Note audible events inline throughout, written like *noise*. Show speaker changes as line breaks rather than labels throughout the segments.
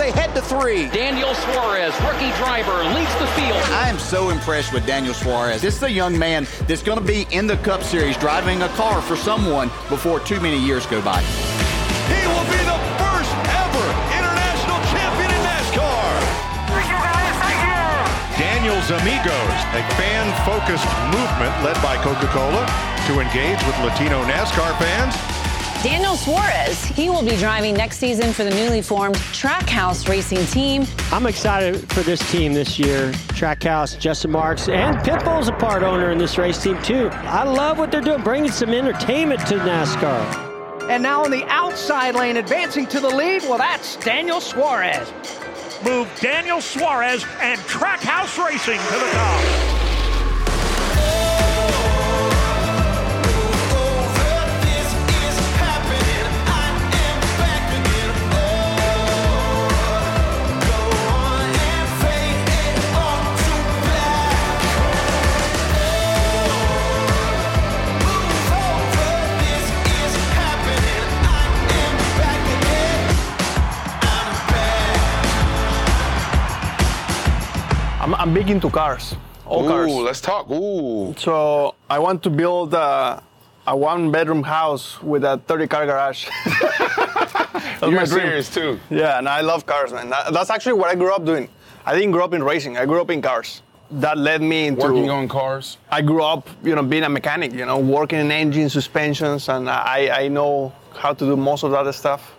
they head to three.
Daniel Suarez, rookie driver, leads the field.
I am so impressed with Daniel Suarez. This is a young man that's going to be in the Cup Series driving a car for someone before too many years go by.
He will be the first ever international champion in NASCAR.
Daniel's Amigos, a fan-focused movement led by Coca-Cola to engage with Latino NASCAR fans
Daniel Suarez, he will be driving next season for the newly formed Trackhouse Racing Team.
I'm excited for this team this year. Trackhouse, Justin Marks, and Pitbull's a part owner in this race team too. I love what they're doing, bringing some entertainment to NASCAR.
And now on the outside lane, advancing to the lead, well, that's Daniel Suarez.
Move Daniel Suarez and Trackhouse Racing to the top.
I'm, I'm big into cars, all
Ooh,
cars.
let's talk. Ooh.
So I want to build a, a one-bedroom house with a 30-car garage. *laughs* That's
You're
my dream.
serious too.
Yeah, and I love cars, man. That- that's actually what I grew up doing. I didn't grow up in racing. I grew up in cars. That led me into
Working on cars.
I grew up, you know, being a mechanic. You know, working in engine suspensions, and I, I know how to do most of that stuff.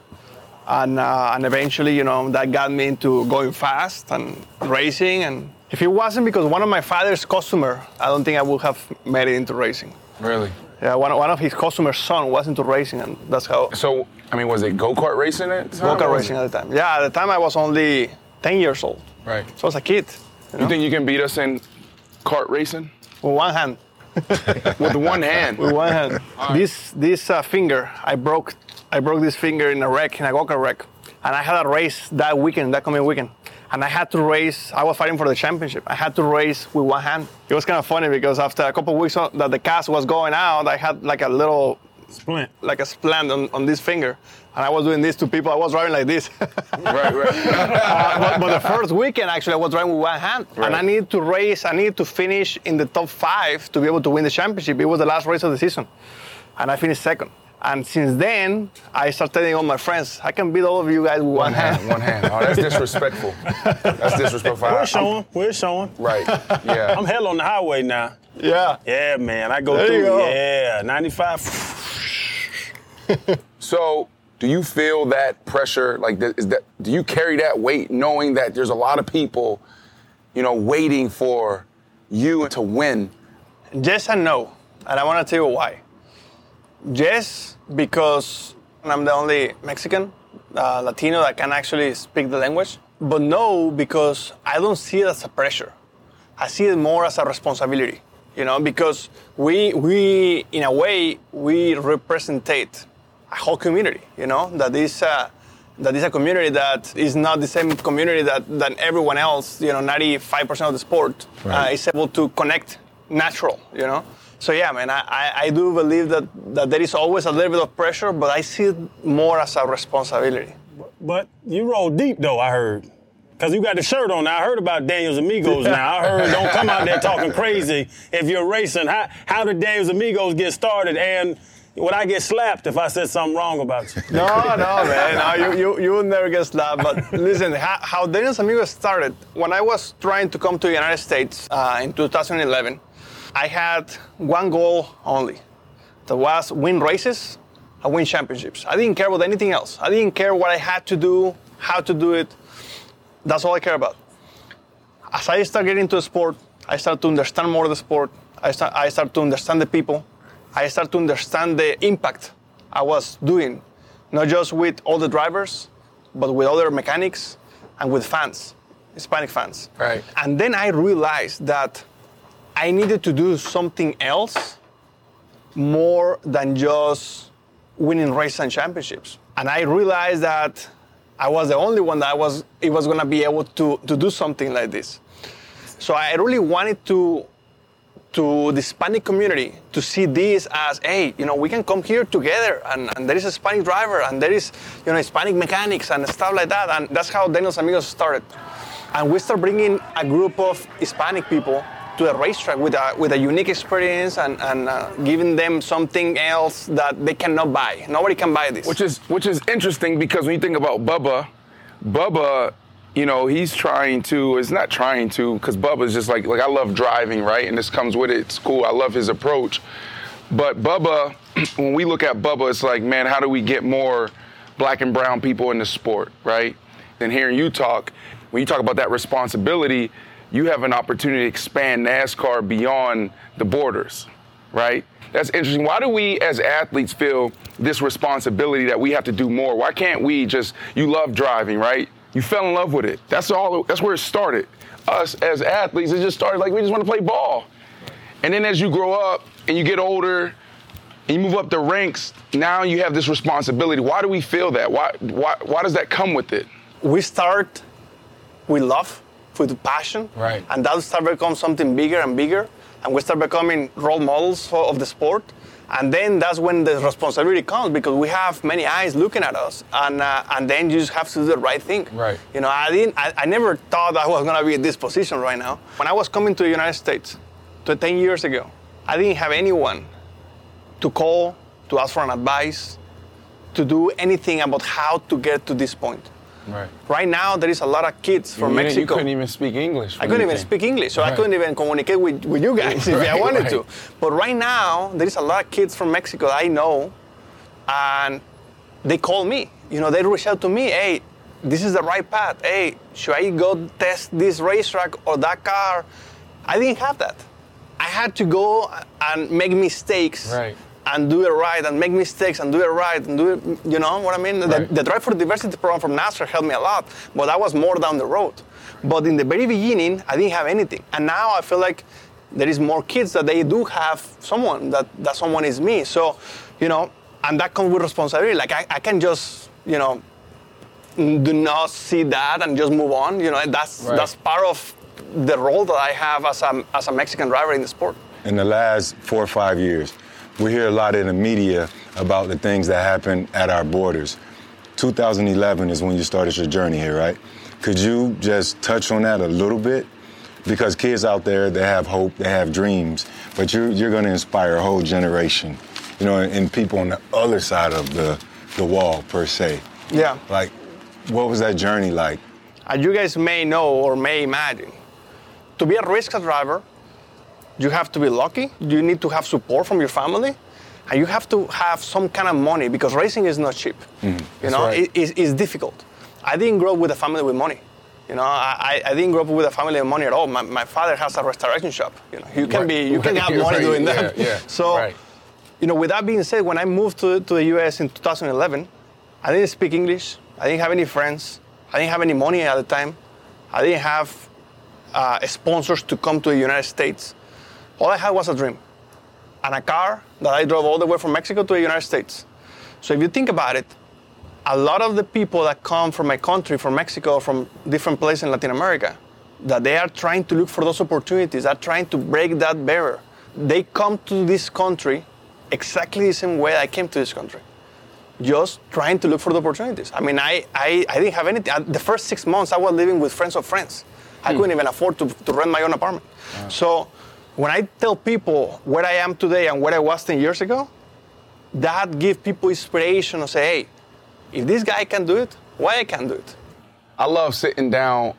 And uh, and eventually, you know, that got me into going fast and racing. And if it wasn't because one of my father's customer, I don't think I would have made it into racing.
Really?
Yeah, one, one of his customers' son was into racing, and that's how.
So, I mean, was it go kart racing at?
Go-kart racing
it-
at the time. Yeah, at the time I was only 10 years old.
Right.
So I was a kid. You, know?
You think you can beat us in kart racing?
With one hand. *laughs*
With one hand.
With one hand. *laughs* This this uh, finger, I broke I broke this finger in a wreck, in a go-kart wreck. And I had a race that weekend, that coming weekend. And I had to race, I was fighting for the championship. I had to race with one hand. It was kind of funny because after a couple of weeks that the cast was going out, I had like a little
splint,
like a splint on, on this finger. And I was doing this to people. I was driving like this. *laughs*
right, right.
Uh, but, but the first weekend, actually, I was driving with one hand, and I
Right.
needed to race. I needed to finish in the top five to be able to win the championship. It was the last race of the season, and I finished second. And since then, I started telling all my friends, I can beat all of you guys with one,
One hand, one hand. Oh, that's *laughs* disrespectful. That's disrespectful. I-
We're
I'm-
showing. We're showing.
Right. Yeah.
I'm hell on the highway now.
Yeah.
Yeah, man. I go
There you
through.
go.
Yeah, 95. *laughs*
So, do you feel that pressure? Like, is that do you carry that weight, knowing that there's a lot of people, you know, waiting for you to win?
Yes and no, and I want to tell you why. Yes, because I'm the only Mexican, uh, Latino that can actually speak the language. But no, because I don't see it as a pressure. I see it more as a responsibility. You know, because we we in a way we representate a whole community. You know, that is. Uh, that is a community that is not the same community that than everyone else. You know, 95% of the sport uh, is able to connect natural. You know, so yeah, man, I, I, I do believe that that there is always a little bit of pressure, but I see it more as a responsibility.
But you roll deep though, I heard. Cause you got the shirt on now. I heard about Daniel's Amigos now. I heard don't come out there talking crazy if you're racing. How how did Daniel's Amigos get started? And would I get slapped if I said something wrong about you?
No, no, man. No, you, you, you will never get slapped. But listen, how, how Daniel's Amigos started, when I was trying to come to the United States uh, in 2011, I had one goal only. That was win races and win championships. I didn't care about anything else. I didn't care what I had to do, how to do it. That's all I care about. As I start getting into the sport, I start to understand more of the sport. I start, I start to understand the people. I start to understand the impact I was doing, not just with all the drivers, but with other mechanics and with fans, Hispanic fans.
Right.
And then I realized that I needed to do something else more than just winning races and championships. And I realized that I was the only one that was it was gonna be able to, to do something like this. So I really wanted to to the Hispanic community to see this as, hey, you know, we can come here together and, and there is a Hispanic driver and there is, you know, Hispanic mechanics and stuff like that. And that's how Daniels Amigos started. And we start bringing a group of Hispanic people to a racetrack with a, with a unique experience and, and uh, giving them something else that they cannot buy. Nobody can buy this.
Which is which is interesting because when you think about Bubba, Bubba, you know, he's trying to. It's not trying to because Bubba's just like like I love driving, right? And this comes with it. It's cool. I love his approach. But Bubba, *clears throat* when we look at Bubba, it's like, man, how do we get more black and brown people in the sport, right? And hearing you talk, when you talk about that responsibility, you have an opportunity to expand NASCAR beyond the borders, right? That's interesting. Why do we as athletes feel this responsibility that we have to do more? Why can't we just, you love driving, right? You fell in love with it. That's all, that's where it started. Us as athletes, it just started like we just want to play ball. And then as you grow up and you get older and you move up the ranks, now you have this responsibility. Why do we feel that? Why, why, why does that come with it?
We start we love, with passion,
Right.
and that start become something bigger and bigger, and we start becoming role models for, of the sport. And then that's when the responsibility comes because we have many eyes looking at us, and uh, and then you just have to do the right thing.
Right.
You know, I didn't. I, I never thought I was gonna be in this position right now. When I was coming to the United States, to 10 years ago, I didn't have anyone to call to ask for an advice, to do anything about how to get to this point.
Right.
Right now, there is a lot of kids from
you,
Mexico.
You couldn't even speak English.
I couldn't even speak English, so I couldn't even communicate with, with you guys *laughs* if I wanted
right.
to. But right now, there is a lot of kids from Mexico that I know, and they call me. You know, they reach out to me. Hey, this is the right path. Hey, should I go test this racetrack or that car? I didn't have that. I had to go and make mistakes.
Right.
And do it right, and make mistakes, and do it right, and do it. You know what I mean? The,
Right.
the Drive for Diversity program from NASCAR helped me a lot, but that was more down the road. But in the very beginning, I didn't have anything, and now I feel like there is more kids that they do have someone that that someone is me. So, you know, and that comes with responsibility. Like I, I can just, you know, do not see that and just move on. You know, that's
Right.
that's part of the role that I have as a as a Mexican driver in the sport.
in the last four or five years, we hear a lot in the media about the things that happen at our borders. 2011 is when you started your journey here, right? Could you just touch on that a little bit? Because kids out there, they have hope, they have dreams, but you're, you're going to inspire a whole generation, you know, and, and people on the other side of the, the wall, per se.
Yeah.
Like, what was that journey like?
As you guys may know or may imagine, to be a car driver, you have to be lucky. You need to have support from your family, and you have to have some kind of money because racing is not cheap. You know,
right.
it, it's, it's difficult. I didn't grow up with a family with money. You know, I, I didn't grow up with a family with money at all. My, my father has a restoration shop. You know, you can
Right.
be you can have *laughs* money
Right,
doing
yeah,
that.
yeah,
So,
right.
you know, with that being said, when I moved to, to the US in 2011, I didn't speak English. I didn't have any friends. I didn't have any money at the time. I didn't have uh, sponsors to come to the United States. All I had was a dream and a car that I drove all the way from Mexico to the United States. So if you think about it, a lot of the people that come from my country, from Mexico, from different places in Latin America, that they are trying to look for those opportunities, are trying to break that barrier. They come to this country exactly the same way I came to this country. Just trying to look for the opportunities. I mean, I, I, I didn't have anything. Uh, The first six months, I was living with friends of friends. I couldn't even afford to, to rent my own apartment. So when I tell people where I am today and where I was 10 years ago, that gives people inspiration to say, hey, if this guy can do it, why I can't do it?
I love sitting down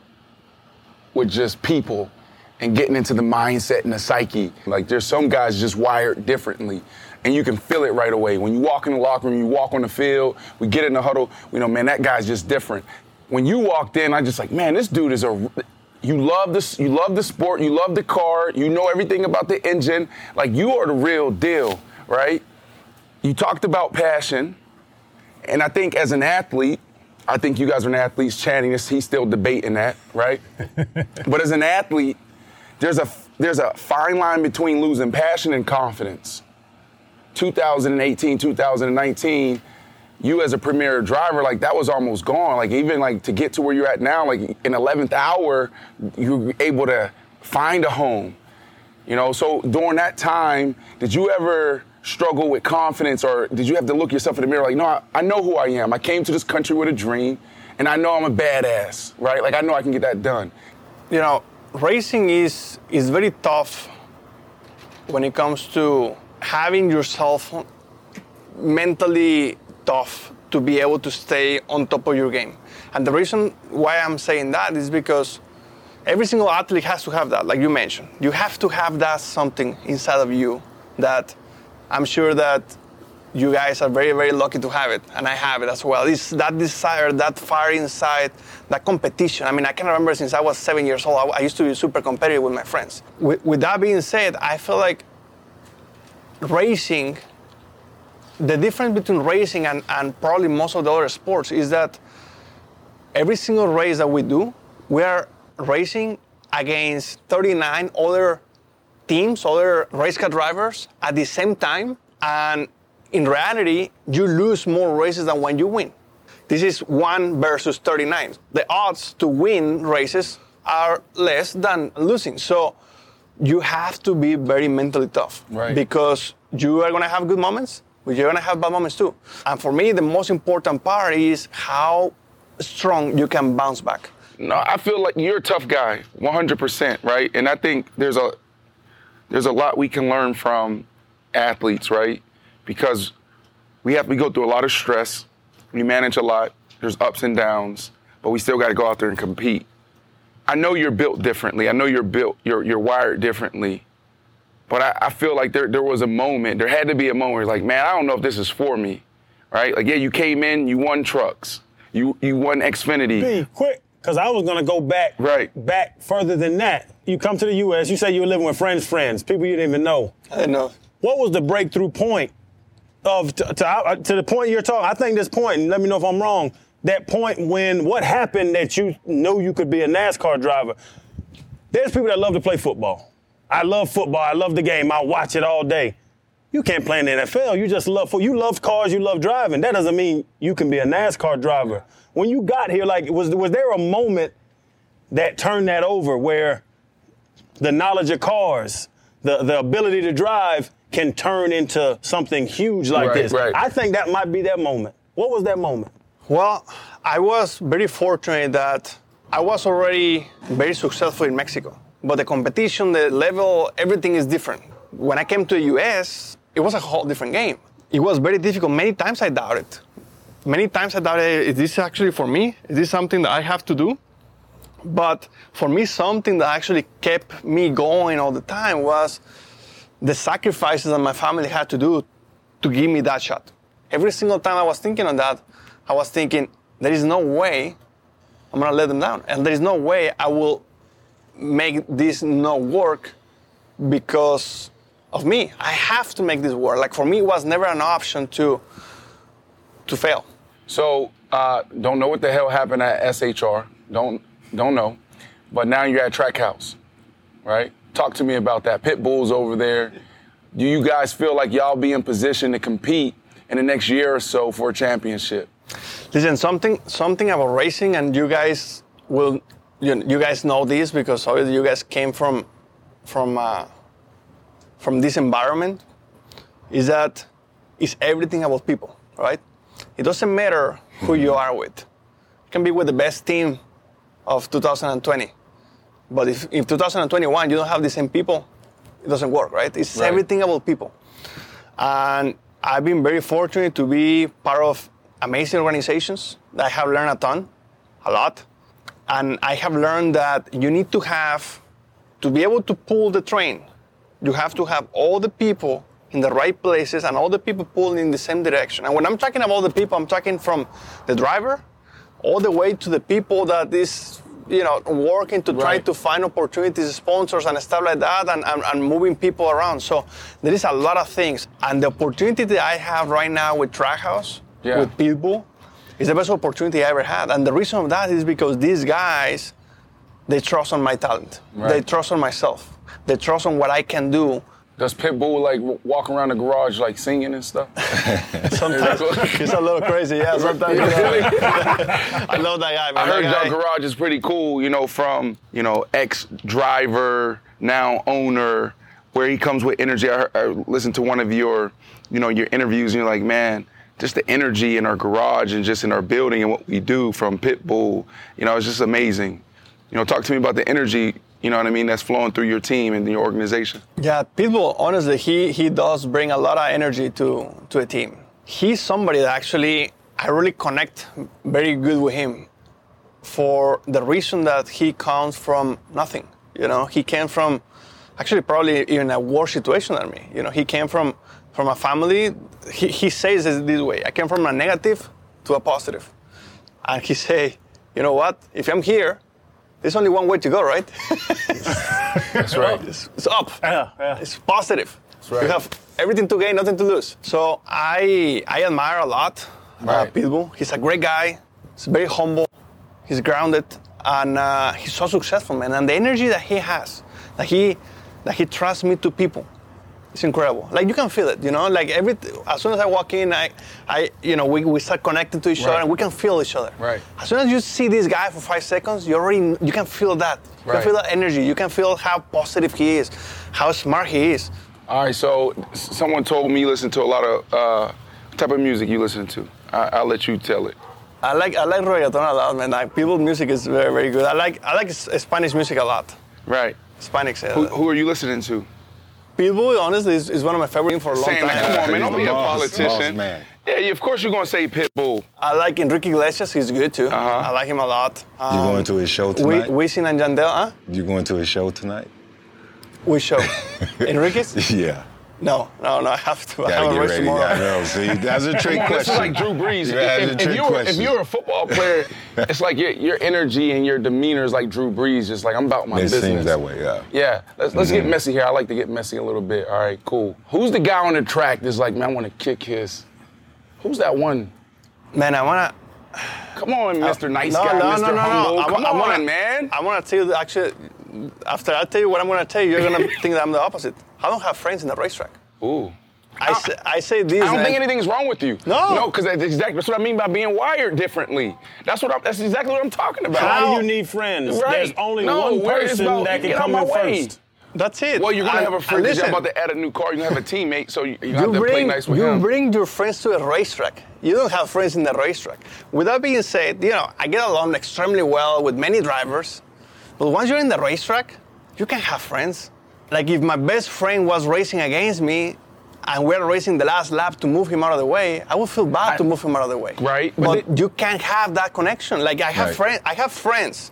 with just people and getting into the mindset and the psyche. Like there's some guys just wired differently. And you can feel it right away. When you walk in the locker room, you walk on the field, we get in the huddle, you know, man, that guy's just different. When you walked in, I just like, man, this dude is a you love this, you love the sport, you love the car, you know everything about the engine. Like you are the real deal, right? You talked about passion. And I think as an athlete, I think you guys are an athletes chanting this. He's still debating that, right? *laughs* but as an athlete, there's a there's a fine line between losing passion and confidence. 2018, 2019, you as a premier driver, like that was almost gone. Like even like to get to where you're at now, like in 11th hour, you're able to find a home. You know, so during that time, did you ever struggle with confidence or did you have to look yourself in the mirror like, no, I, I know who I am. I came to this country with a dream and I know I'm a badass, right? Like I know I can get that done.
You know, racing is is very tough when it comes to having yourself mentally tough to be able to stay on top of your game. And the reason why I'm saying that is because every single athlete has to have that, like you mentioned. You have to have that something inside of you that I'm sure that you guys are very, very lucky to have it, and I have it as well. It's that desire, that fire inside, that competition. I mean, I can remember since I was seven years old, I, I used to be super competitive with my friends. With, with that being said, I feel like racing, the difference between racing and, and probably most of the other sports is that every single race that we do, we are racing against 39 other teams, other race car drivers at the same time. And in reality, you lose more races than when you win. This is 1 versus 39. The odds to win races are less than losing. So you have to be very mentally tough.
Right.
Because you are going to have good moments, but you're to have bad moments too. And for me, the most important part is how strong you can bounce back.
No, I feel like you're a tough guy, 100%, right? And I think there's a there's a lot we can learn from athletes, right? Because we have we go through a lot of stress, we manage a lot, there's ups and downs, but we still got to go out there and compete. I know you're built differently. I know you're built, you're you're wired differently. But I, I feel like there there was a moment, there had to be a moment where like, man, I don't know if this is for me. Right? Like, yeah, you came in, you won trucks. You you won Xfinity.
Be quick, because I was gonna go back
right
back further than that. You come to the U.S. You say you were living with friends, friends, people you didn't even know.
I didn't know.
What was the breakthrough point of to, to, uh, to the point you're talking? I think this point, and let me know if I'm wrong. That point when what happened that you knew you could be a NASCAR driver. There's people that love to play football. I love football. I love the game. I watch it all day. You can't play in the NFL. You just love you love cars. You love driving. That doesn't mean you can be a NASCAR driver. When you got here, like was was there a moment that turned that over where the knowledge of cars, the the ability to drive, can turn into something huge like
Right,
this?
right.
I think that might be that moment. What was that moment?
Well, I was very fortunate that I was already very successful in Mexico. But the competition, the level, everything is different. When I came to the US, it was a whole different game. It was very difficult. Many times I doubted. Many times I doubted, is this actually for me? Is this something that I have to do? But for me, something that actually kept me going all the time was the sacrifices that my family had to do to give me that shot. Every single time I was thinking on that, I was thinking, there is no way I'm gonna let them down. And there is no way I will make this not work because of me. I have to make this work. Like for me, it was never an option to to fail.
So uh, don't know what the hell happened at SHR. Don't don't know. But now you're at Trackhouse, right? Talk to me about that. Pitbull's over there. Do you guys feel like y'all be in position to compete in the next year or so for a championship?
Listen, something something about racing, and you guys will you, you guys know this because obviously you guys came from from uh, from this environment. Is that it's everything about people, right? It doesn't matter who you are with. You can be with the best team of 2020, but if in 2021 you don't have the same people, it doesn't work, right? It's
Right.
everything about people. And I've been very fortunate to be part of amazing organizations that I have learned a ton, a lot. And I have learned that you need to have, to be able to pull the train, you have to have all the people in the right places and all the people pulling in the same direction. And when I'm talking about the people, I'm talking from the driver all the way to the people that is, you know, working to try
Right.
to find opportunities, sponsors, and stuff like that, and, and, and moving people around. So there is a lot of things. And the opportunity that I have right now with Trackhouse,
Yeah.
with Pitbull, is the best opportunity I ever had. And the reason of that is because these guys, they trust on my talent.
Right.
They trust on myself. They trust on what I can do.
Does Pitbull like walk around the garage like singing and stuff? *laughs*
Sometimes he's a little crazy. Yeah, *laughs* sometimes. *laughs* I love that guy.
I heard
That guy-
garage is pretty cool, you know, from, you know, ex driver, now owner. where he comes with energy. I, heard, I listened to one of your, you know, your interviews, and you're like, man, just the energy in our garage and just in our building and what we do from Pitbull, you know, it's just amazing. You know, talk to me about the energy, you know what I mean, that's flowing through your team and your organization.
Yeah, Pitbull, honestly, he, he does bring a lot of energy to, to a team. He's somebody that actually I really connect very good with him for the reason that he comes from nothing. You know, he came from actually probably even a worse situation than me. You know, he came from from a family. He, he says it this way: I came from a negative to a positive, and he say, you know what? If I'm here, there's only one way to go, right? *laughs*
That's right. *laughs*
It's, it's up.
Yeah, yeah.
It's positive.
That's right.
You have everything to gain, nothing to lose. So I I admire a lot uh, Pitbull. He's a great guy. He's very humble. He's grounded, and uh, he's so successful, man. And the energy that he has, that he that he trusts me to people, it's incredible. Like you can feel it, you know. Like every as soon as I walk in, I, I you know, we, we start connecting to each other, and we can feel each other.
Right.
As soon as you see this guy for five seconds, you already you can feel that. You
Right.
can feel that energy. You can feel how positive he is, how smart he is.
All right, so someone told me you listen to a lot of uh, type of music you listen to. I, I'll let you tell it.
I like I like reggaeton a lot, man. Like people music is very very good. I like I like Spanish music a lot.
Right.
Hispanics. Uh,
Who, who are you listening to?
Pitbull, honestly, is, is one of my favorite for a long
Saying
time.
that, come on, man, don't be a politician.
boss man.
Yeah, yeah, of course you're gonna say Pitbull.
I like Enrique Iglesias. He's good too.
Uh-huh.
I like him a lot.
You
Um,
going to his show tonight?
we,
tonight?
Wisin and Yandel, huh?
You going to his show tonight?
We show. *laughs* Enriquez?
yeah.
No, no, no. I have to. I
Gotta
have a
get
race
ready.
tomorrow.
I know. See, that's a *laughs* trick
Come on, this
question.
like Drew Brees.
Yeah, that's
if,
a
if
trick
you're, if you're a football player, *laughs* it's like your, your energy and your demeanor is like Drew Brees. Just like I'm about my
It
business.
seems that way, yeah.
Yeah, let's, let's get
Mhm.
messy here. I like to get messy a little bit. All right, cool. Who's the guy on the track that's like, man, I want to kick his? Who's that one?
Man, I wanna.
Come on, Mr. Nice
no,
Guy,
no,
Mr.
no, no,
Humble.
no. I,
Come
wa- I
on,
wanna,
man.
I want to tell you actually. After I tell you what I'm gonna tell you, you're gonna *laughs* think that I'm the opposite. I don't have friends in the racetrack.
Ooh.
I say, I say this.
I don't
man.
think anything's wrong with you.
No.
No, because that's exactly that's what I mean by being wired differently. That's what I'm, that's exactly what I'm talking about.
How do you need friends?
Right.
There's only
No,
one person
about-
that can
get
come
my
in
way.
first.
That's it.
Well, you're gonna
And-
have a friend because you're about to add a new car. You're gonna have a teammate, so you, you
You
have to play
bring,
nice with
you
him.
bring your friends to a racetrack. You don't have friends in the racetrack. With that being said, you know, I get along extremely well with many drivers, but once you're in the racetrack, you can have friends. Like if my best friend was racing against me and we're racing the last lap to move him out of the way, I would feel bad to move him out of the way.
Right, but
But, you can't have that connection. Like I have
Right.
friends, I have friends.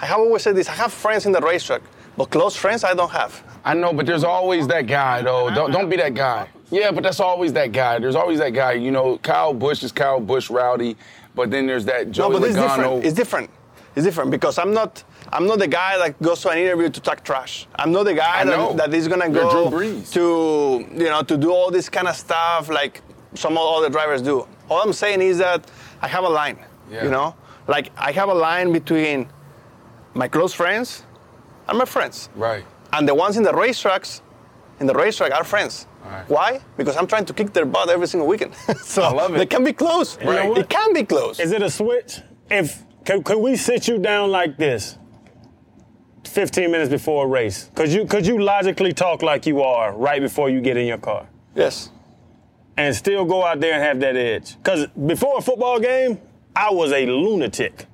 I have always said this, I have friends in the racetrack, but close friends I don't have.
I know, but there's always that guy though. Don't don't be that guy. Yeah, but that's always that guy. There's always that guy. You know, Kyle Busch is Kyle Busch rowdy, but then there's that Joey
no, but it's different. It's different. It's different because I'm not. I'm not the guy that goes to an interview to talk trash. I'm not the guy that, that is gonna go
Drew Brees.
to you know to do all this kind of stuff like some other drivers do. All I'm saying is that I have a line.
Yeah.
You know, like I have a line between my close friends and my friends,
Right.
and the ones in the racetracks, in the racetrack are friends.
Right.
Why? Because I'm trying to kick their butt every single weekend. *laughs* so
I love it.
they can be close.
You know?
It can be close.
Is it a switch? If could, could we sit you down like this, 15 minutes before a race? Could you could you logically talk like you are right before you get in your car,
yes.
and still go out there and have that edge? Because before a football game, I was a lunatic.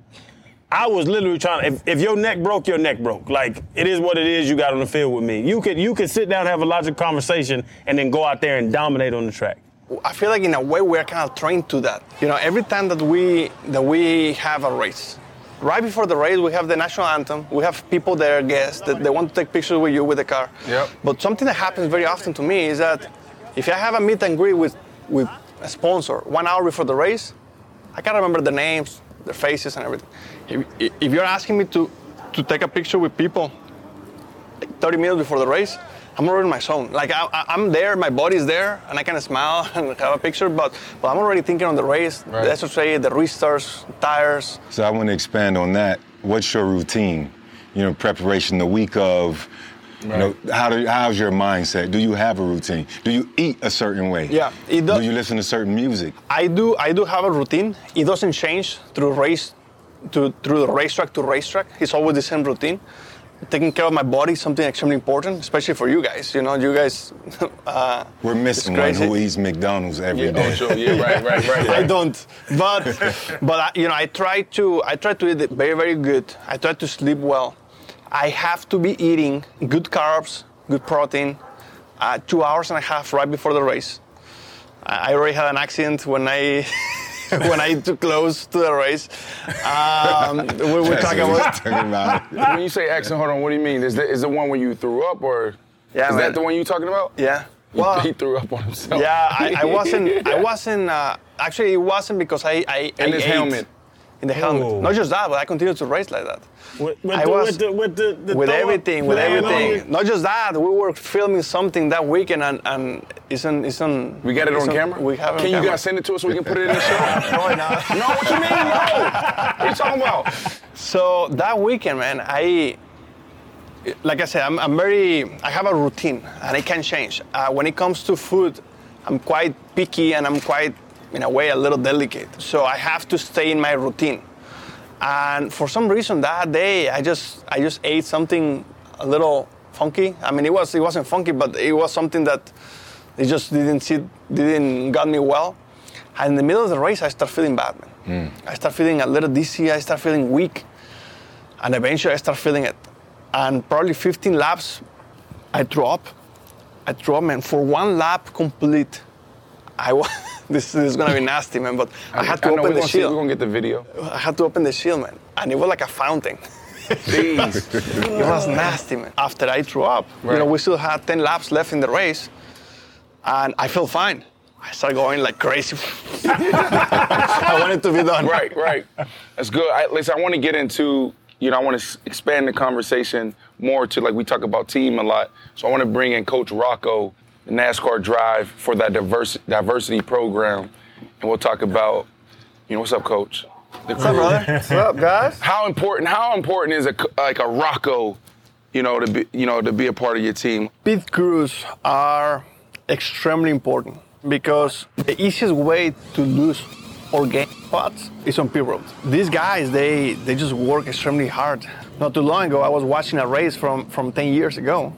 I was literally trying. If, if your neck broke, your neck broke. Like it is what it is. You got on the field with me. You could you could sit down, have a logical conversation, and then go out there and dominate on the track.
I feel like in a way we're kind of trained to that. You know, every time that we that we have a race, right before the race, we have the national anthem. We have people there, guests that they want to take pictures with you with the car.
Yep.
But something that happens very often to me is that if I have a meet and greet with with a sponsor one hour before the race, I can't remember the names, their faces, and everything. If, if you're asking me to to take a picture with people like 30 minutes before the race, I'm already in my zone. Like I, I- I'm there, my body's there, and I can smile *laughs* and have a picture, but, but I'm already thinking on the race,
Right.
the SSA, the restarts, tires.
So I want to expand on that. What's your routine? You know, preparation the week of. Right. You know, how do, how's your mindset? Do you have a routine? Do you eat a certain way?
Yeah, it does-
Do you listen to certain music?
I do I do have a routine. It doesn't change through race to through the racetrack to racetrack. It's always the same routine. Taking care of my body is something extremely important, especially for you guys. You know, you guys. *laughs* Uh,
We're missing one who eats McDonald's every
Yeah,
day.
oh, sure. Yeah, right, right, right, *laughs*
I don't, but *laughs* but I, you know, I try to I try to eat very very good. I try to sleep well. I have to be eating good carbs, good protein, uh, two hours and a half right before the race. I already had an accident when I. *laughs* when I too close to the race, um, we were
That's
talking
what
about
talking about. *laughs*
when you say accent, hold on, what do you mean? Is the, is the one where you threw up or
Yeah,
is
man.
that the one you talking about?
yeah. Well, *laughs*
he threw up on himself.
Yeah, I, I wasn't. I wasn't. Uh, actually, it wasn't because I. I
In
I
his
ate
helmet.
In the helmet.
Ooh.
Not just that, but I continued to race like that.
With, with,
I
the,
was-
with, the, with the, the
with everything, with everything.
you?
Not just that, we were filming something that weekend, and and isn't isn't.
We got it on camera?
We have it
Can
on
you
camera.
guys send it to us so we can put it in the show? *laughs*
No, no.
no, what you mean? No. What you talking about?
So that weekend, man, I, like I said, I'm, I'm very, I have a routine and it can change. Uh, when it comes to food, I'm quite picky and I'm quite, in a way, a little delicate. So I have to stay in my routine. And for some reason that day, I just, I just ate something a little funky. I mean, it was, it wasn't funky, but it was something that it just didn't sit, didn't got me well. And in the middle of the race, I start feeling bad, man. Hmm. I start feeling a little dizzy. I start feeling weak, and eventually I start feeling it. And probably 15 laps, I threw up. I threw up, man. For one lap complete, I was. *laughs* this, this is gonna be nasty, man. But I had to
I
open
we're
the
gonna see, we're gonna get the video.
I had to open the shield, man, and it was like a fountain. *laughs*
Jeez.
It was nasty, man. After I threw up, you know, we still had 10 laps left in the race, and I felt fine. I started going like crazy. *laughs* I wanted to be done.
right, right. That's good. I, listen, I want to get into, you know, I want to expand the conversation more to like we talk about team a lot. So I want to bring in Coach Rocco, the NASCAR Drive for that diverse, diversity program, and we'll talk about, you know, what's up, Coach? The
What's up, brother? *laughs* What's up, guys?
How important? How important is a like a Rocco, you know, to be, you know, to be a part of your team?
Pit crews are extremely important because the easiest way to lose or gain spots is on pit road. These guys, they they just work extremely hard. Not too long ago, I was watching a race from from 10 years ago,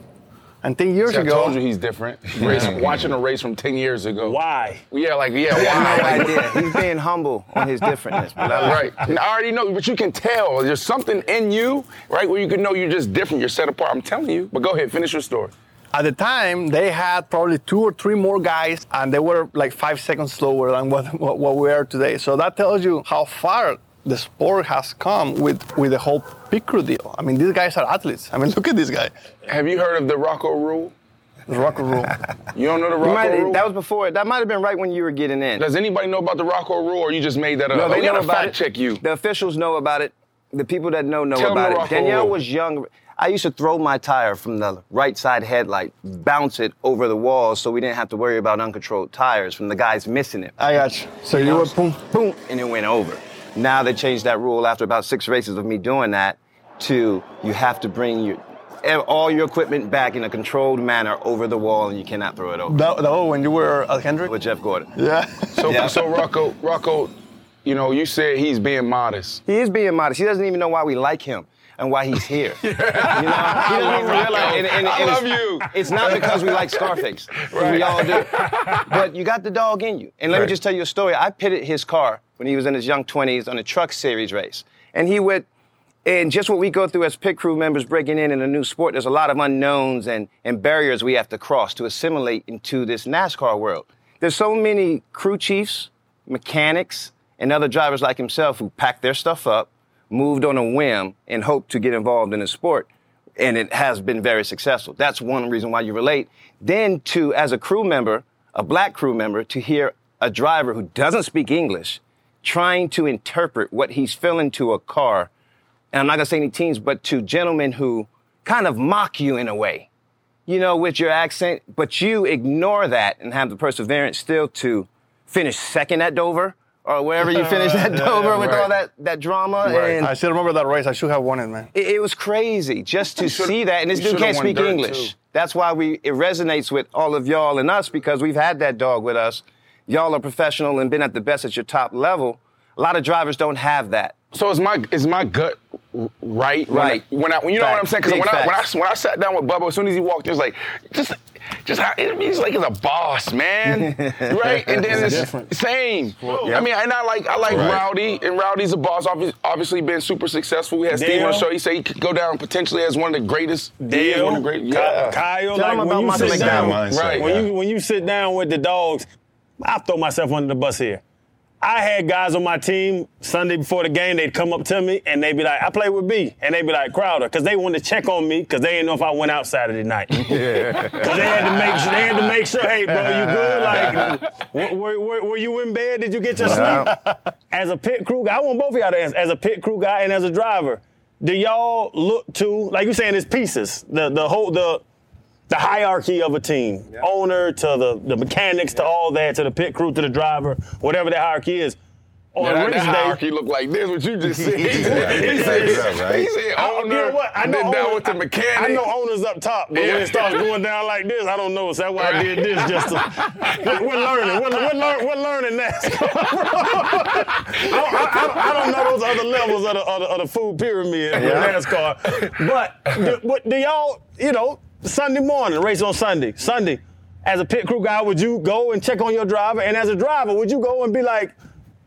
and 10 years
See, I told you he's different. Race, watching a race from 10 years ago.
Why?
Yeah, like, yeah, why?
no idea. He's being humble on his differentness. But I love
Right. And I already know, but you can tell. There's something in you, right, where you can know you're just different. You're set apart. I'm telling you. But go ahead, finish your story.
At the time, they had probably two or three more guys, and they were like five seconds slower than what, *laughs* what, what we are today. So that tells you how far the sport has come with, with the whole pit crew deal. I mean, these guys are athletes. I mean, *laughs* look at this guy.
Have you heard of the Rocco rule?
The Rocco rule. *laughs*
You don't know the
You
Rocco
might-
rule?
that was before. That might have been right when you were getting in.
Does anybody know about the Rocco rule, or you just made that up?
No, they
we
know
gotta
about
fact
it.
check you.
The officials know about it. The people that know know
Tell 'em
about it.
Rocco
Danielle
rule.
was young. I used to throw my tire from the right side headlight, bounce it over the wall, so we didn't have to worry about uncontrolled tires from the guys missing it.
I got you. So you were boom,
boom, and it went over. Now they changed that rule after about six races of me doing that to you have to bring your all your equipment back in a controlled manner over the wall, and you cannot throw it over.
The, that was when you were uh, at Hendrick?
With Jeff Gordon.
Yeah. *laughs*
So,
Yeah.
so Rocco, Rocco, you know, you said he's being modest.
He is being modest. He doesn't even know why we like him and why he's here. *laughs* You know, he doesn't even realize. And, and,
I love
it's,
you.
It's not because we like Scarface, *laughs* 'cause we all do. But you got the dog in you. And let me just tell you a story. I pitted his car when he was in his young 20s on a truck series race, and he went. And just what we go through as pit crew members breaking in in a new sport, there's a lot of unknowns and, and barriers we have to cross to assimilate into this NASCAR world. There's so many crew chiefs, mechanics, and other drivers like himself who pack their stuff up, moved on a whim, and hoped to get involved in a sport. And it has been very successful. That's one reason why you relate. Then, to, as a crew member, a black crew member, to hear a driver who doesn't speak English trying to interpret what he's feeling to a car and I'm not gonna say any teams, but to gentlemen who kind of mock you in a way, you know, with your accent, but you ignore that and have the perseverance still to finish second at Dover or wherever you finished at *laughs* Dover with
right.
all that, that drama. And
I still remember that race. I should have won it, man.
it, it was crazy just to see that. And this dude can't speak English.
too.
That's why we it resonates with all of y'all and us because we've had that dog with us. Y'all are professional and been at the best at your top level. A lot of drivers don't have that.
So is my is my gut right? When I-
Right.
When I, when you know what I'm saying? Because
Big
when I, when I when I sat down with Bubba, as soon as he walked, in, it was like just just how he's like he's a boss, man, *laughs* right? And then it's
different.
same. I mean, and I like I like
Right.
Rowdy, and Rowdy's a boss. Obviously, obviously been super successful. We had Steve on the show. He said he could go down potentially as one of the greatest.
Dale,
one of the great, yeah.
Kyle,
Tell
like when
about
you sit
McDowell.
down,
Mindset,
Right.
when
yeah.
you when you sit down with the dogs, I throw myself under the bus here. I had guys on my team Sunday before the game. They'd come up to me and they'd be like, "I play with B," and they'd be like, "Crowder," because they wanted to check on me because they didn't know if I went out Saturday night. *laughs* Because *laughs* they had to make sure, they had to make sure, hey, bro, you good? Like, were, were- were- were you in bed? Did you get your sleep? *laughs* As a pit crew guy, I want both of y'all to answer. As a pit crew guy and as a driver, do y'all look to like you're saying it's pieces, the the whole the the hierarchy of a team, owner to the, the mechanics to all that, to the pit crew to the driver, whatever the hierarchy is. On
Now, that, that hierarchy look like this. What you just said. *laughs* he said,
right.
he said
I-
owner,
you know what? I know
then down with the mechanic.
I know owners up top, but when it starts going down like this, I don't know. So that's why I did this. Just to, we're, *laughs* we're learning. We're, we're, learn, we're learning *laughs* NASCAR. I, I, I, I don't know those other levels of the, of the, of the food pyramid with NASCAR. But do, what, do y'all, you know, Sunday morning, race on Sunday, Sunday, as a pit crew guy, would you go and check on your driver? And as a driver, would you go and be like,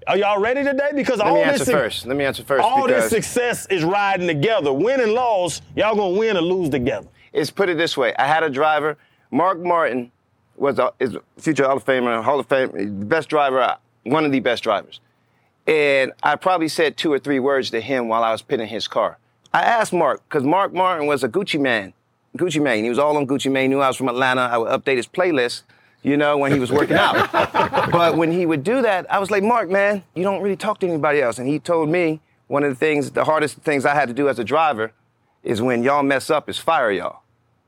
are y'all ready today? Because
Let
all
me
this
answer
suc-
first. Let me answer first
all this success is riding together. Win and loss, y'all gonna win or lose together.
it's put it this way. I had a driver, Mark Martin was a, is a future Hall of Famer, Hall of Fame, the best driver, uh, one of the best drivers. And I probably said two or three words to him while I was pitting his car. I asked Mark, because Mark Martin was a Gucci man. Gucci Mane. He was all on Gucci Mane, knew I was from Atlanta. I would update his playlist, you know, when he was working out. *laughs* but when he would do that, I was like, Mark, man, you don't really talk to anybody else. And he told me one of the things, the hardest things I had to do as a driver is when y'all mess up is fire y'all.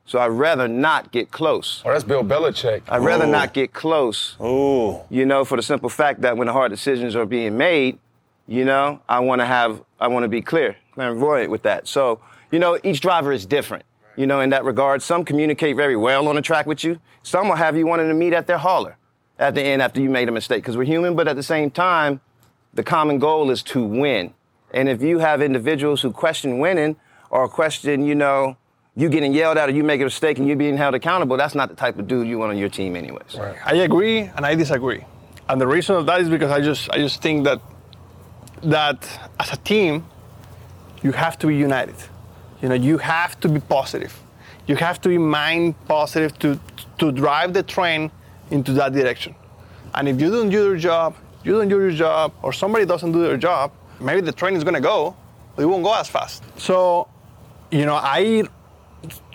So I'd rather not get close.
Oh, that's Bill Belichick.
I'd rather not get close.
Ooh.
You know, for the simple fact that when the hard decisions are being made, you know, I want to have, I want to be clear, clairvoyant with that. So, you know, each driver is different. You know, in that regard, some communicate very well on the track with you. Some will have you wanting to meet at their hauler at the end after you made a mistake because we're human. But at the same time, the common goal is to win. And if you have individuals who question winning or question, you know, you getting yelled at or you make a mistake and you being held accountable, that's not the type of dude you want on your team, anyways.
I agree and I disagree. And the reason of that is because I just I just think that that as a team, you have to be united. You know, you have to be positive. You have to be mind positive to to drive the train into that direction. And if you don't do your job, you don't do your job, or somebody doesn't do their job, maybe the train is gonna go, but it won't go as fast. So, you know, I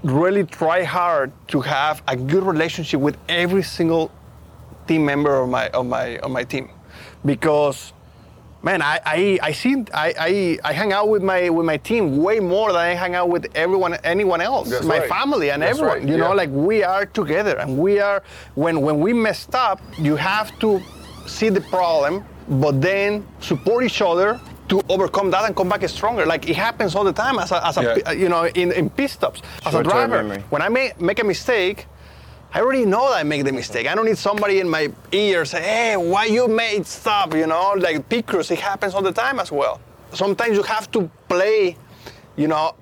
really try hard to have a good relationship with every single team member of my of my of my team because man I I, I see I, I I hang out with my with my team way more than I hang out with everyone anyone else.
That's
my
right.
family and
That's
everyone
right,
you know like we are together and we are when when we messed up you have to see the problem but then support each other to overcome that and come back stronger. Like it happens all the time as a, as a
Yeah.
you know in, in pit stops. As a
Short-term
driver when I make, make a mistake, I already know that I make the mistake. I don't need somebody in my ear say, hey, why you made stop, you know? Like pictures, it happens all the time as well. Sometimes you have to play, you know,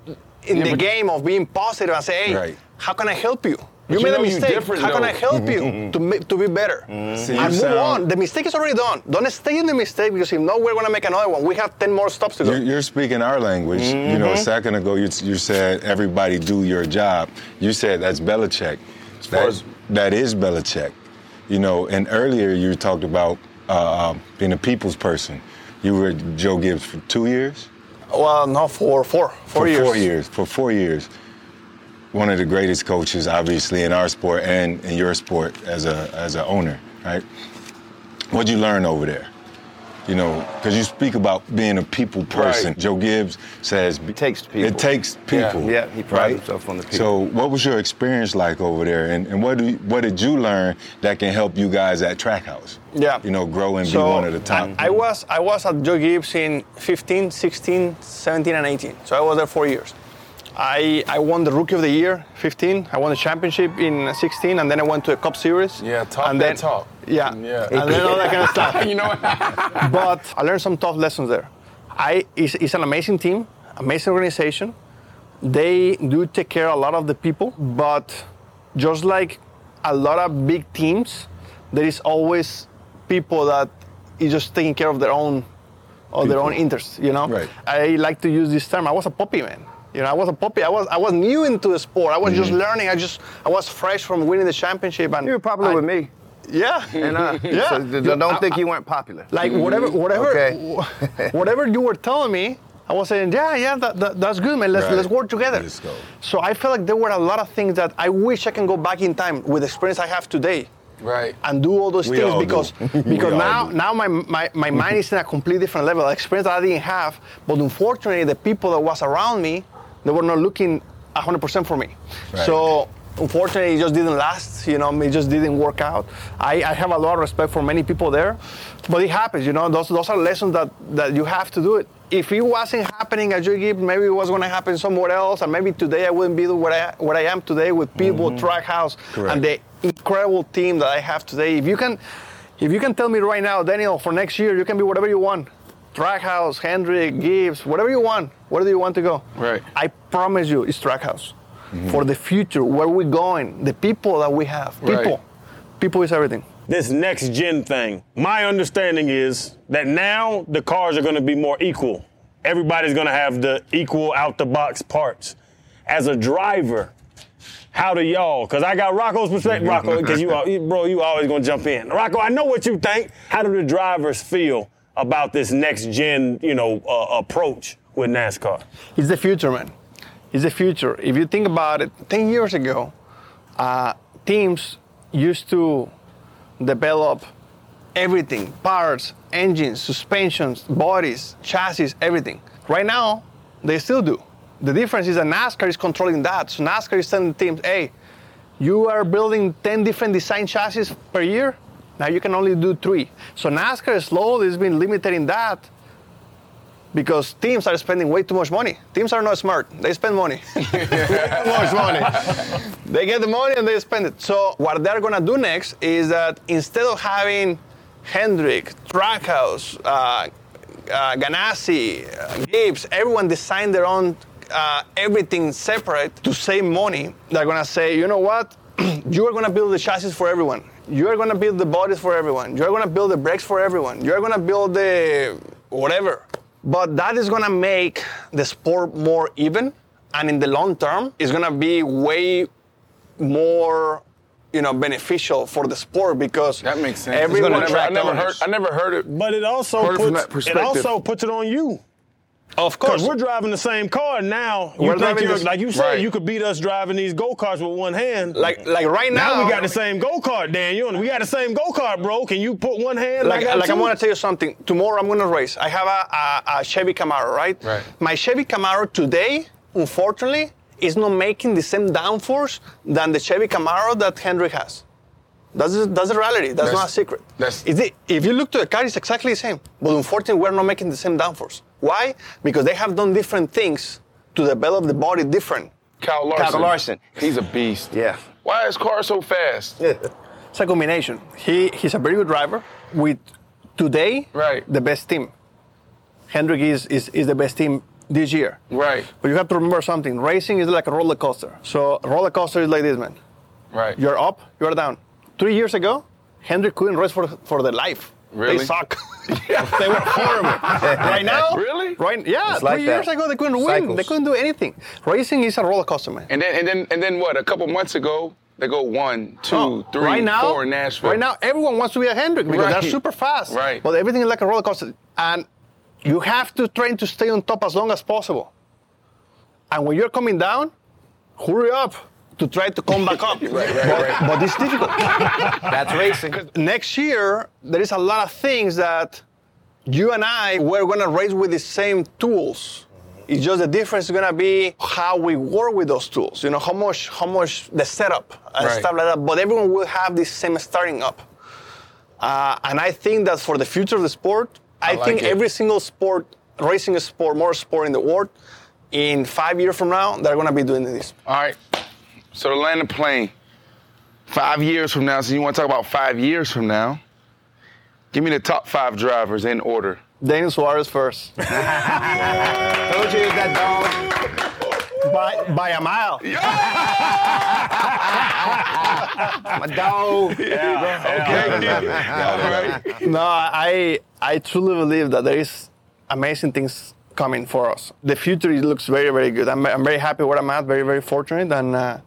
in
Yeah,
the game of being positive and say, hey,
Right.
how can I help you? You made a mistake. How can I help you *laughs* to, to be better?
Mm-hmm. See,
and move
sound-
on. The mistake is already done. Don't stay in the mistake because if not, we're going to make another one. We have 10 more stops to go.
You're, you're speaking our language. You know, a mm-hmm. second ago you, you said everybody do your job. You said that's Belichick.
Far
That,
as-
that is Belichick. You know, and earlier you talked about uh, being a people's person. You were Joe Gibbs for two years.
well, no, for four. Four
for
years.
four years. For four years. One of the greatest coaches, obviously, in our sport and in your sport as a as an owner, right? What'd you learn over there? You know, because you speak about being a people person.
Right.
Joe Gibbs says
It takes people.
It takes people.
Yeah, he prides
right?
himself on the people.
So, what was your experience like over there, and, and what do you, what did you learn that can help you guys at Trackhouse?
Yeah.
You know, grow and be one of the top.
I, I was I was at Joe Gibbs in 15, 16, 17, and 18. So I was there four years. I, I won the Rookie of the Year 15. I won the championship in 16, and then I went to a Cup Series.
Yeah, talk
and then,
talk.
Yeah,
Yeah.
and then all that kind of stuff. *laughs*
you know *laughs*
but I learned some tough lessons there. I it's, it's an amazing team. amazing organization. They do take care of a lot of the people, but just like a lot of big teams, there is always people that is just taking care of their own of their own interests. You know,
Right.
I like to use this term. I was a puppy man. You know, I was a puppy. I was I was new into the sport. I was just learning. I just I was fresh from winning the championship. And
You were popular
I-
with me.
Yeah,
And uh, *laughs*
yeah.
so d- don't
I-
think you weren't popular.
like whatever whatever
Okay. *laughs*
whatever you were telling me i was saying yeah yeah that, that, that's good man let's
Right.
let's work together
Let's go.
so i felt like there were a lot of things that i wish i can go back in time with the experience i have today
Right.
and do all those
We
things
all
because *laughs*
We
because now
do.
now my, my, my mind is in a completely different level experience that i didn't have but unfortunately the people that was around me they were not looking 100% for me
Right.
so unfortunately it just didn't last you know it just didn't work out I, I have a lot of respect for many people there but it happens you know those, those are lessons that, that you have to do it if it wasn't happening at Joy maybe it was going to happen somewhere else, and maybe today I wouldn't be what I what I am today with people, mm-hmm. Trackhouse,
Correct.
and the incredible team that I have today. If you can, if you can tell me right now, Daniel, for next year you can be whatever you want, Trackhouse, Hendrick, Gibbs, whatever you want. Where do you want to go?
Right.
I promise you, it's Trackhouse. For the future, where we're going, the people that we have,
Right.
people, people is everything.
this next gen thing. My understanding is that now the cars are going to be more equal. Everybody's going to have the equal out the box parts. As a driver, how do y'all? Because I got Rocco's perspective, *laughs* Rocco. Because you, you- bro, you always gonna jump in. Rocco, I know what you think. How do the drivers feel about this next gen, you know, uh, approach with NASCAR?
It's the future, man. It's the future. If you think about it, 10 years ago, uh, teams used to develop everything parts, engines, suspensions, bodies, chassis, everything. Right now, they still do. The difference is that NASCAR is controlling that. So NASCAR is telling teams, hey, you are building 10 different design chassis per year. Now you can only do three. So NASCAR slowly has been limiting that because teams are spending way too much money. Teams are not smart. They spend money. way *laughs* too much money. *laughs* They get the money and they spend it. So what they're gonna do next is that instead of having Hendrick, Trackhouse, uh, uh, Ganassi, uh, Gibbs, everyone design their own uh, everything separate to save money, they're gonna say, you know what? *clears throat* you are gonna build the chassis for everyone. You are gonna build the bodies for everyone. You are gonna build the brakes for everyone. You are gonna build the whatever. But that is gonna make the sport more even, and in the long term, it's gonna be way more, you know, beneficial for the sport because
That makes sense.
Everyone
I never, I never
owners.
heard. I never heard it.
But it also
Heard
puts
that
it also puts it on you.
Oh,
of
course,
we're driving the same car now. You
We're
think you're,
this-
like you said,
Right.
you could beat us driving these go karts with one hand.
like like right now,
now we got the same go kart, Daniel, we got the same go kart, bro. Can you put one hand?
like,
and I got
like I'm gonna tell you something. Tomorrow I'm gonna race. I have a, a, a Chevy Camaro, right?
Right.
My Chevy Camaro today, unfortunately, is not making the same downforce than the Chevy Camaro that Hendrick has. That's, that's the reality. That's,
That's-
not a secret.
that's-
Is it, if you look to the car, it's exactly the same. But unfortunately, we're not making the same downforce. Why? Because they have done different things to develop the body different.
Kyle Larson.
Kyle Larson.
He's a beast.
Yeah.
Why is car so fast?
It's a combination. He, he's a very good driver with today
Right.
the best team. Hendrick is, is, is the best team this year.
Right.
But you have to remember something. Racing is like a roller coaster. So roller coaster is like this, man.
Right.
You're up, you're down. Three years ago, Hendrick couldn't race for for their life.
Really?
They suck. *laughs* yeah, they were horrible. right now,
Really?
Right? Yeah.
It's like
three
that.
years ago, they couldn't win. They couldn't do anything. Racing is a roller coaster, man.
And then and then and then what? A couple months ago, they go one, two,
No,
three,
Oh, right now,
four in Nashville.
Right now, everyone wants to be a Hendrick because
Right.
they're super fast.
Right.
But everything is like a roller coaster. And you have to train to stay on top as long as possible. And when you're coming down, hurry up to try to come back up. *laughs* but, but it's difficult. *laughs*
That's racing.
Next year, there is a lot of things that you and I we're gonna race with the same tools. It's just the difference is gonna be how we work with those tools. You know, how much how much the setup and
Right.
stuff like that. But everyone will have the same starting up. Uh, and I think that for the future of the sport, I,
like
think
it.
every single sport, racing sport, more sport in the world, in five years from now, they're gonna be doing this.
All right. So to land the plane, five years from now, so you want to talk about five years from now, give me the top five drivers in order
Daniel Suarez first. *laughs*
Told you that dog.
by, by a mile. *laughs*
My dog.
okay *laughs* No, I I truly believe that there is amazing things coming for us. The future looks very very good. I'm, I'm very happy where I'm at. Very very fortunate, and uh,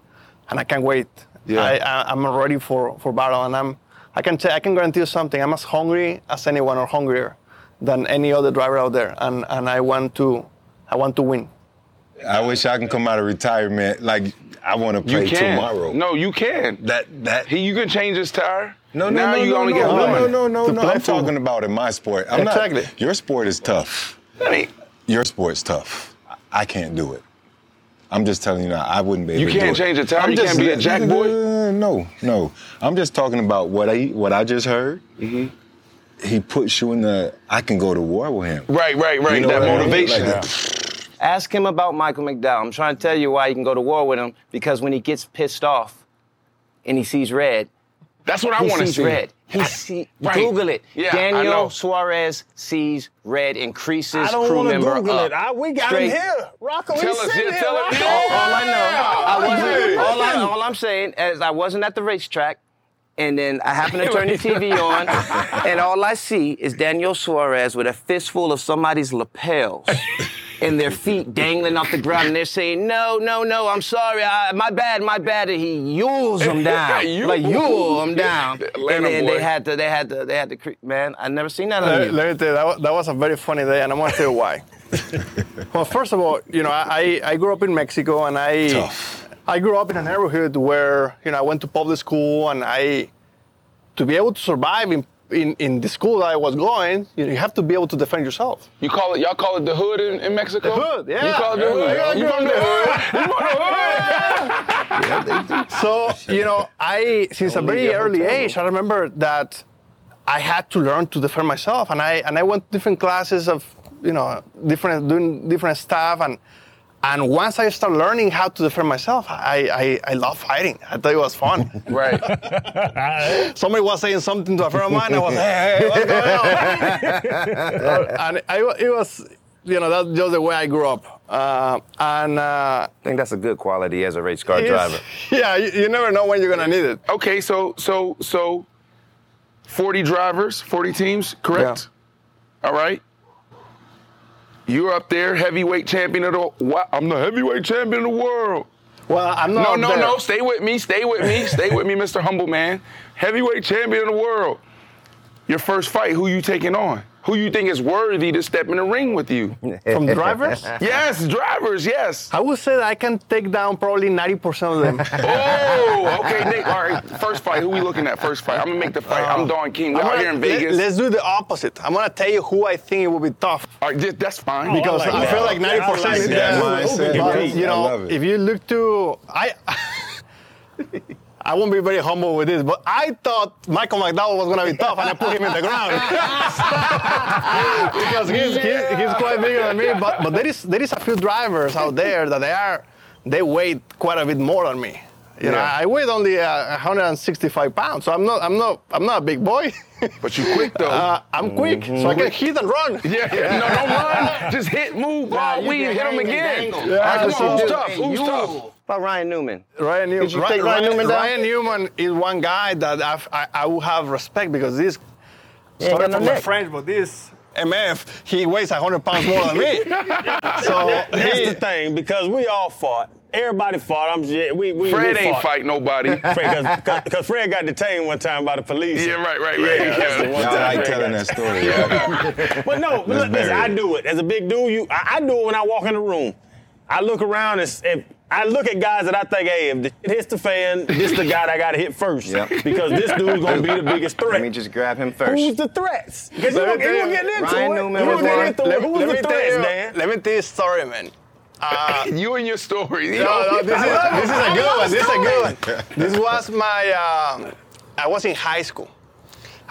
and I can't wait.
Yeah.
I, I, I'm ready for, for battle, and I'm I can say I can guarantee you something. I'm as hungry as anyone, or hungrier than any other driver out there, and and I want to I want to win.
I wish I can come out of retirement like I want to
You
play
can.
tomorrow.
No, you can.
That that
He, you can change his tire.
No, no,
now
no,
you
no,
only
no,
get
no,
one.
no, no, no, no. I'm talking about in my sport. I'm
Exactly.
Not, your sport is tough.
I mean,
Your sport's tough. I I can't do it. I'm just telling you now. I wouldn't be able
You
to do
can't change a tire?
I'm
You can't be a jack boy?
Uh, *laughs* No, no. I'm just talking about what I what I just heard.
Mm-hmm.
He puts you in the. I can go to war with him.
right, right, right.
You know
that
what I mean?
motivation.
Like, *laughs*
Ask him about Michael McDowell. I'm trying to tell you why you can go to war with him because when he gets pissed off and he sees red,
That's what I want to see.
red. He see,
Right.
Google it.
Yeah,
Daniel Suarez sees red, increases
I don't
crew
want to
member
Google
up.
it. I, we got
Straight.
him here. Rocco,
Tell
he's
us,
sitting
yeah,
here.
tell us,
Rocco.
yeah.
All I know, I wasn't. All, I, all I'm saying is I wasn't at the racetrack, and then I happen to *laughs* turn the TV on, and all I see is Daniel Suarez with a fistful of somebody's lapels. *laughs* And their feet dangling off the ground, and they're saying, "No, no, no, I'm sorry, I, my bad, my bad." And he yules them *laughs* down,
Yule.
like *laughs* yule them down.
Atlanta
and then
boy.
they had to, they had to, they had to. cre- Man, I never seen that on
Let, let me tell you, that was, that was a very funny day, and I'm gonna tell you why. *laughs* well, first of all, you know, I, I grew up in Mexico, and I
Tough.
I grew up in a neighborhood where you know I went to public school, and I to be able to survive in in, in the school that I was going, you, you have to be able to defend yourself.
You call it? Y'all call it the hood in, in Mexico?
The hood, yeah.
You call it the hood?
Yeah,
you from the hood? You from the hood?
So you know, I since a very early age, I remember that I had to learn to defend myself, and I and I went to different classes of you know different doing different stuff, and and once I started learning how to defend myself, I I, I love fighting. I thought it was fun. *laughs*
Right. *laughs*
Somebody was saying something to a friend of mine, I was hey, hey, what's going on? *laughs* and I, it was you know that's just the way I grew up, uh, and. Uh,
I think that's a good quality as a race car driver.
Yeah, you, you never know when you're gonna need it.
Okay, so so so 40 drivers, 40 teams, correct? All right. You're up there, heavyweight champion of the what? I'm the heavyweight champion of the world.
Well, I'm not.
No, no,
there.
no. Stay with me. Stay with me. Stay with me, *laughs* Mr. Humble Man. Heavyweight champion of the world. Your first fight, who you taking on? Who you think is worthy to step in the ring with you? *laughs*
From drivers?
yes, drivers, yes.
I would say that I can take down probably 90% of them. *laughs*
Oh, okay. Nick, all right. First fight. Who we looking at? First fight. I'm gonna make the fight. I'm oh. Don King. We
I'm
out
gonna-
here in Vegas.
let's do the opposite. I'm gonna tell you who I think it will be tough.
all right, just- that's fine.
Because oh,
like
I, feel like 90%
I like
is
that
there.
mindset.
But, you
I
know,
love it.
if you look to, I, *laughs* I won't be very humble with this, but I thought Michael McDowell was gonna be tough, and I put him in the ground *laughs* because he's, he's, he's quite bigger than me. But but there is there is a few drivers out there that they are they weigh quite a bit more than me. You know, I weighed only uh, 165 pounds, so I'm not I'm not I'm not a big boy. *laughs*
But you quick though.
Uh, I'm quick, so I can hit and run.
yeah, *laughs* no, don't run. Just hit, move, ball,
you
weave, hit him
hang and
again.
dangle.
All right, come on, who's tough? Who's tough?
About Ryan Newman.
Ryan, New-
Could you
Ryan,
take Ryan Newman down?
Ryan Newman is one guy that I've, I, I will have respect because this.
ain't
Sorry
got no
for my
neck.
French, but this MF, he weighs 100 pounds more than me. *laughs* so
That's
he,
the thing because we all fought. Everybody fought. I'm just, we we
Fred
we
ain't
fought.
fight nobody.
because Fred got detained one time by the police.
Yeah, right, right, right.
Yeah, that's the
Yeah.
one
Y'all like
Fred
telling that story. Yeah. *laughs*
But no, but look, listen, I do it as a big dude. You, I, I do it when I walk in the room. I look around and s- if I look at guys that I think, hey, if the shit hits the fan, this the guy that I got to hit first
Yep.
because this dude's gonna be the biggest threat.
Let me just grab him first.
Who's the threats? Because you
Let
were
me tell
getting into
Ryan
it.
Newman
you
was
were getting
one.
into it.
let,
Who's the
me tell
threats,
you,
Dan?
let me tell you a story, man. Uh, *laughs*
You and your story. You
no,
know,
no, this is, this is a good one. This is a good one. This was my. Um, I was in high school.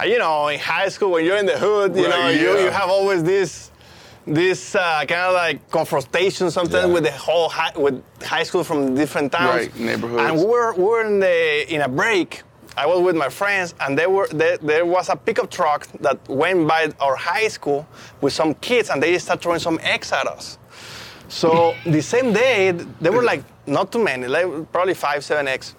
Uh, you know, in high school when you're in the hood, you
Right,
know, you, you have always this. This uh, kind of like confrontation sometimes
Yeah.
with the whole high, with high school from different towns.
Right, neighborhoods.
And we were, we were in the in a break, I was with my friends, and there were there, there was a pickup truck that went by our high school with some kids, and they started throwing some eggs at us. So *laughs* the same day, there were like not too many, like probably five, seven eggs.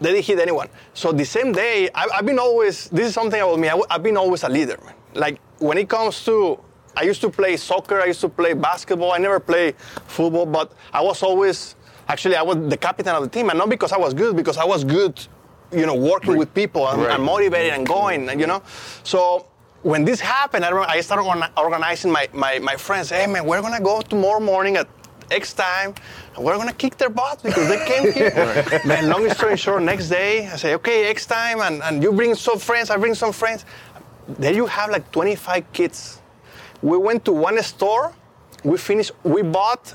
They didn't hit anyone. So the same day, I, I've been always. This is something about me. I, have been always a leader, man. Like when it comes to, I used to play soccer. I used to play basketball. I never play football, but I was always. Actually, I was the captain of the team, and not because I was good, because I was good, you know, working with people and,
Right.
and motivated and going, and, you know. So when this happened, I, remember I started organizing my, my, my friends. Hey, man, we're gonna go tomorrow morning at X time, and we're gonna kick their butts because they came here. *laughs* Man, long story short, next day I say, okay, X time, and, and you bring some friends, I bring some friends. There you have like 25 kids. We went to one store, we finished, we bought.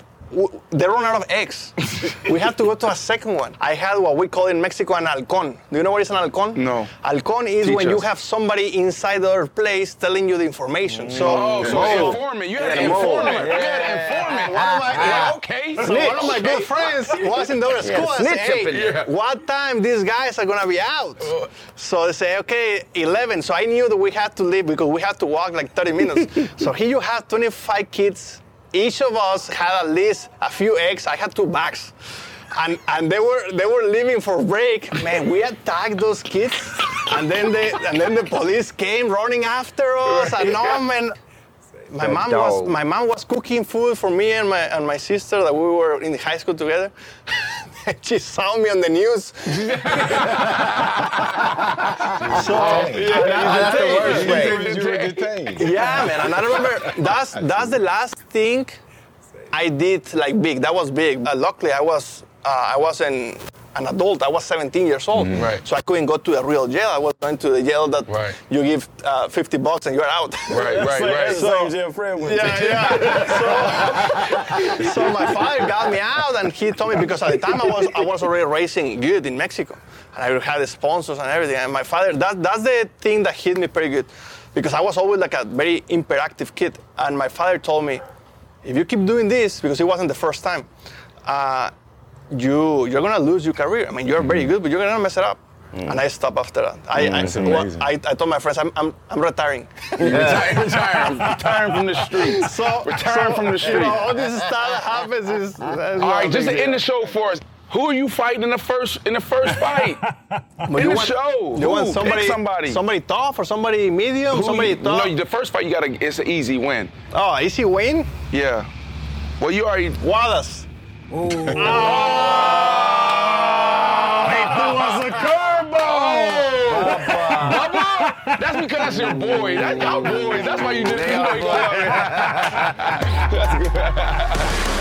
They run out of eggs. *laughs* we had to go to a second one. I had what we call in Mexico an halcón. Do you know what is an halcón?
No.
Halcón is
Teach
when you have somebody inside the other place telling you the information. So,
Oh, so
so-
informant. You had an
Yeah,
informant.
yeah,
You had an informant. One of my,
Yeah.
okay.
So one of my good friends was in the other school.
Snitch
say, hey,
there.
what time these guys are gonna be out? So they say, okay, 11. So I knew that we had to leave because we had to walk like 30 minutes. *laughs* so here you have 25 kids. Each of us had at least a few eggs. I had two bags. And, and they were they were leaving for break. Man, we attacked those kids, and then they and then the police came running after us. And no man, my mom
dog.
was my mom was cooking food for me and my and my sister that we were in high school together. *laughs* she saw me on the news. *laughs* so yeah,
That's the
I-
worst way. You were detained. *laughs*
yeah, man. And I remember that's that's the last thing I did like big. That was big. Uh, luckily, I was uh, I wasn't an adult. I was 17 years old,
Right.
so I couldn't go to a real jail. I was going to the jail that
Right.
you give uh, 50 bucks and you're out.
Right, right, *laughs* right.
That's the same went
Yeah, yeah. So, so my father got me out, and he told me because at the time I was I was already racing good in Mexico, and I had sponsors and everything. And my father, that that's the thing that hit me pretty good, because I was always like a very hyperactive kid, and my father told me, if you keep doing this, because it wasn't the first time, uh, you you're gonna lose your career. I mean, you're very mm. good, but you're gonna mess it up. Mm. And I stopped after that. I, mm, I,
that's amazing.
I, I told my friends, I'm, I'm, I'm retiring. *laughs* *laughs*
I'm retiring from the streets.
So,
Retiring
so,
from the
You
street.
know, all this stuff that happens is.
All right, just to end the show for us. Who are you fighting in the first in the first fight? *laughs* in
you
the
want-
show.
You want somebody,
Pick somebody.
somebody tough or somebody medium?
Who
somebody
you-
tough?
No, the first fight you gotta. It's an easy win.
oh, easy win?
Yeah. Well, you already.
Wallace. Oh.
Bubba? Oh. That's because that's your boy. That's our boys. That's why you just. You know, you